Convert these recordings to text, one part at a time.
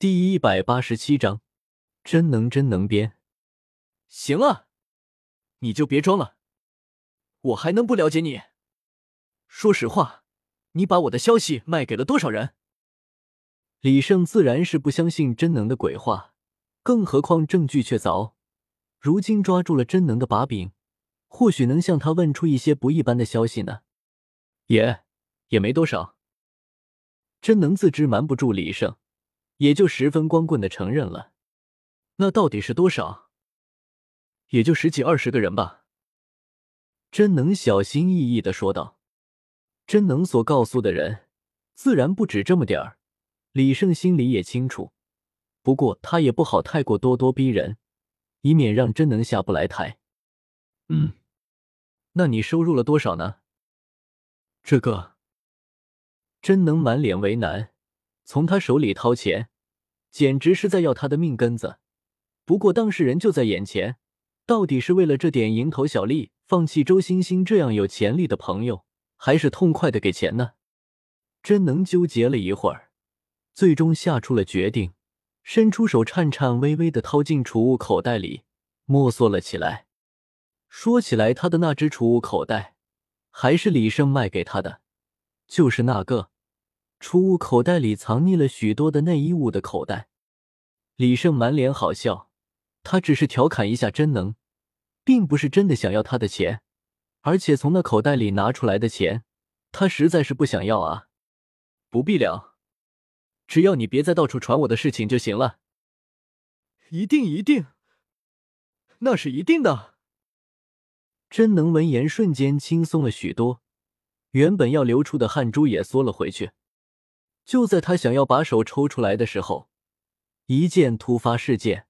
第一百八十七章，真能真能编。行了，你就别装了，我还能不了解你？说实话，你把我的消息卖给了多少人？李胜自然是不相信真能的鬼话，更何况证据确凿，如今抓住了真能的把柄，或许能向他问出一些不一般的消息呢。也也没多少。真能自知瞒不住李胜，也就十分光棍的承认了。那到底是多少？也就十几二十个人吧。真能小心翼翼的说道。真能所告诉的人，自然不止这么点儿。李胜心里也清楚，不过他也不好太过咄咄逼人，以免让真能下不来台。嗯，那你收入了多少呢？这个真能满脸为难，从他手里掏钱，简直是在要他的命根子。不过当事人就在眼前，到底是为了这点蝇头小利放弃周星星这样有潜力的朋友，还是痛快的给钱呢？真能纠结了一会儿，最终下出了决定，伸出手颤颤巍巍的掏进储物口袋里，摸索了起来。说起来，他的那只储物口袋。还是李胜卖给他的，就是那个储物口袋里藏匿了许多的内衣物的口袋。李胜满脸好笑，他只是调侃一下真能，并不是真的想要他的钱，而且从那口袋里拿出来的钱，他实在是不想要啊。不必了，只要你别再到处传我的事情就行了。一定一定，那是一定的。真能闻言，瞬间轻松了许多，原本要流出的汗珠也缩了回去。就在他想要把手抽出来的时候，一件突发事件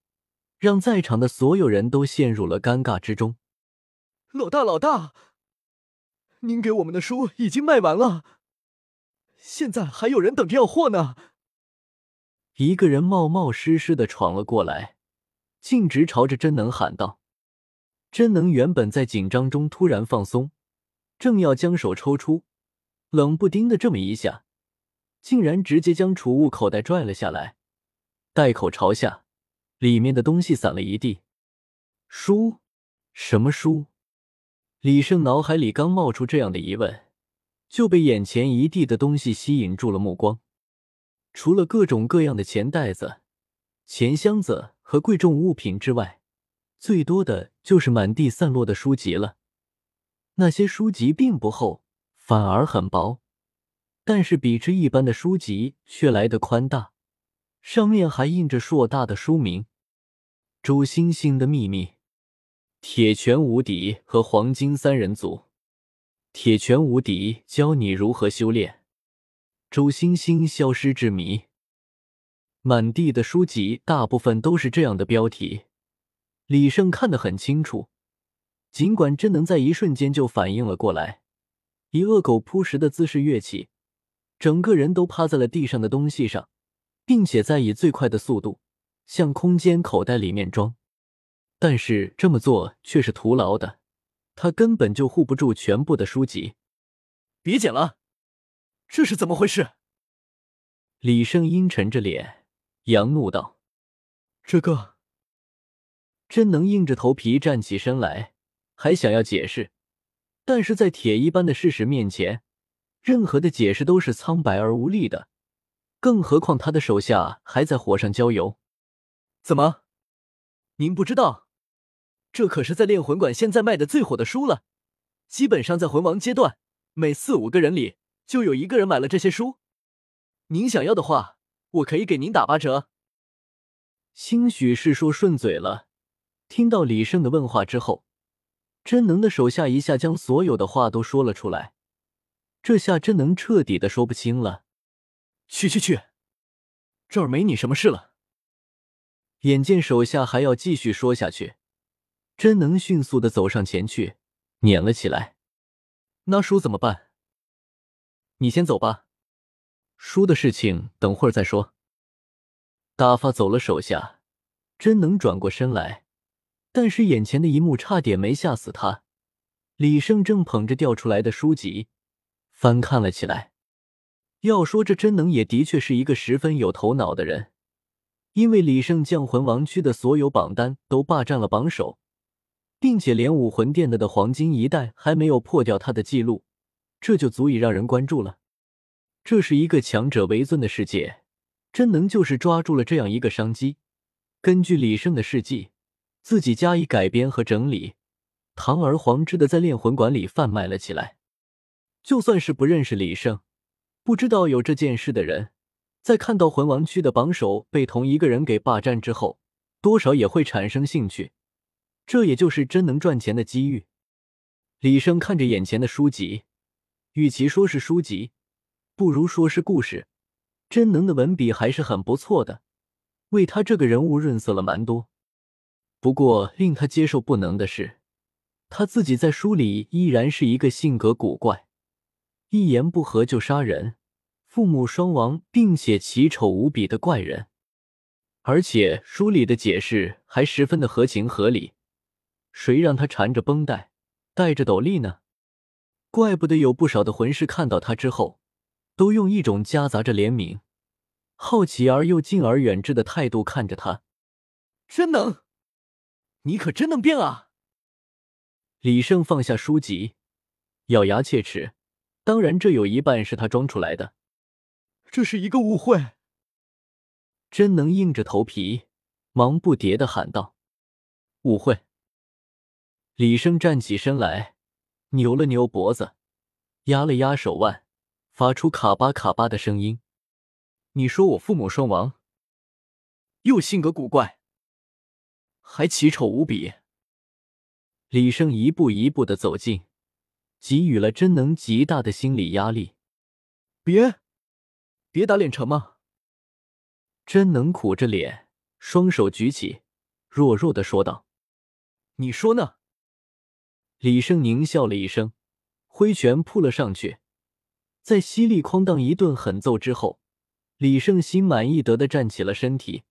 让在场的所有人都陷入了尴尬之中。老大，老大，您给我们的书已经卖完了，现在还有人等着要货呢。一个人冒冒失失的闯了过来，径直朝着真能喊道。真能原本在紧张中突然放松，正要将手抽出，冷不丁的这么一下，竟然直接将储物口袋拽了下来，袋口朝下，里面的东西散了一地。书？什么书？李胜脑海里刚冒出这样的疑问，就被眼前一地的东西吸引住了目光。除了各种各样的钱袋子、钱箱子和贵重物品之外。最多的就是满地散落的书籍了。那些书籍并不厚，反而很薄，但是比之一般的书籍却来得宽大，上面还印着硕大的书名：《周星星的秘密》《铁拳无敌》和《黄金三人组》。《铁拳无敌》教你如何修炼，《周星星消失之谜》。满地的书籍大部分都是这样的标题。李胜看得很清楚，尽管真能在一瞬间就反应了过来，以恶狗扑食的姿势跃起，整个人都趴在了地上的东西上，并且在以最快的速度向空间口袋里面装，但是这么做却是徒劳的，他根本就护不住全部的书籍。别捡了，这是怎么回事？李胜阴沉着脸，扬怒道：“这个。”真能硬着头皮站起身来，还想要解释，但是在铁一般的事实面前，任何的解释都是苍白而无力的。更何况他的手下还在火上浇油。怎么，您不知道？这可是在炼魂馆现在卖的最火的书了，基本上在魂王阶段，每四五个人里就有一个人买了这些书。您想要的话，我可以给您打八折。兴许是说顺嘴了。听到李胜的问话之后，真能的手下一下将所有的话都说了出来。这下真能彻底的说不清了。去去去，这儿没你什么事了。眼见手下还要继续说下去，真能迅速的走上前去，撵了起来。那书怎么办？你先走吧，书的事情等会儿再说。打发走了手下，真能转过身来。但是眼前的一幕差点没吓死他。李胜正捧着掉出来的书籍翻看了起来。要说这真能也的确是一个十分有头脑的人，因为李胜将魂王区的所有榜单都霸占了榜首，并且连武魂殿的的黄金一代还没有破掉他的记录，这就足以让人关注了。这是一个强者为尊的世界，真能就是抓住了这样一个商机，根据李胜的事迹，自己加以改编和整理，堂而皇之的在炼魂馆里贩卖了起来。就算是不认识李胜，不知道有这件事的人。在看到魂王区的榜首被同一个人给霸占之后，多少也会产生兴趣。这也就是真能赚钱的机遇。李生看着眼前的书籍，与其说是书籍，不如说是故事。真能的文笔还是很不错的，为他这个人物润色了蛮多。不过令他接受不能的是，他自己在书里依然是一个性格古怪，一言不合就杀人。父母双亡，并且奇丑无比的怪人，而且书里的解释还十分的合情合理。谁让他缠着绷带，戴着斗笠呢？怪不得有不少的魂师看到他之后，都用一种夹杂着怜悯、好奇而又敬而远之的态度看着他。真能，你可真能变啊！李胜放下书籍，咬牙切齿。当然，这有一半是他装出来的。这是一个误会，真能硬着头皮，忙不迭的喊道：“误会！”李生站起身来，扭了扭脖子，压了压手腕，发出卡巴卡巴的声音：“你说我父母双亡，又性格古怪，还奇丑无比。”李生一步一步的走近，给予了真能极大的心理压力。别。别打脸成吗？真能苦着脸，双手举起，弱弱的说道：“你说呢？”李胜狞笑了一声，挥拳扑了上去，在犀利哐当一顿狠揍之后，李胜心满意得的站起了身体。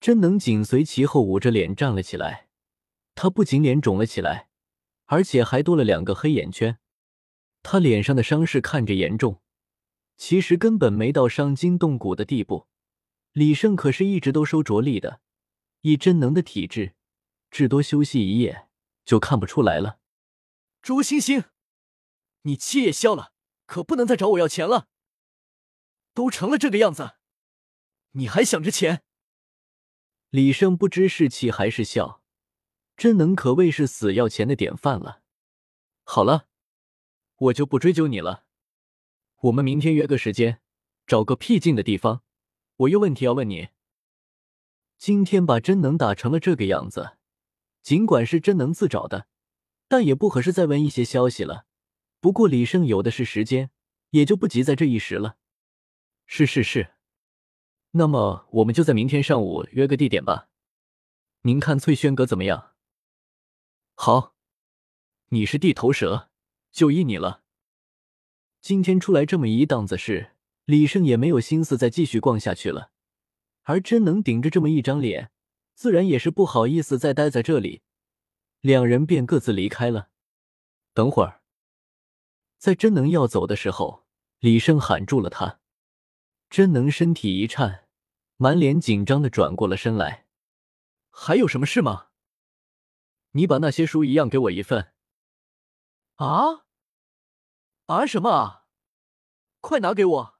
真能紧随其后，捂着脸站了起来。他不仅脸肿了起来，而且还多了两个黑眼圈。他脸上的伤势看着严重。其实根本没到伤筋动骨的地步，李胜可是一直都收着力的。以真能的体质，至多休息一夜就看不出来了。朱星星，你气也消了，可不能再找我要钱了。都成了这个样子，你还想着钱？李胜不知是气还是笑，真能可谓是死要钱的典范了。好了，我就不追究你了。我们明天约个时间，找个僻静的地方。我有问题要问你。今天把真能打成了这个样子，尽管是真能自找的，但也不合适再问一些消息了。不过李胜有的是时间，也就不急在这一时了。是是是，那么我们就在明天上午约个地点吧。您看翠轩阁怎么样？好，你是地头蛇，就依你了。今天出来这么一档子事，李胜也没有心思再继续逛下去了。而真能顶着这么一张脸，自然也是不好意思再待在这里。两人便各自离开了。等会儿，在真能要走的时候，李胜喊住了他。真能身体一颤，满脸紧张的转过了身来。还有什么事吗？你把那些书一样给我一份。啊？啊什么啊！快拿给我！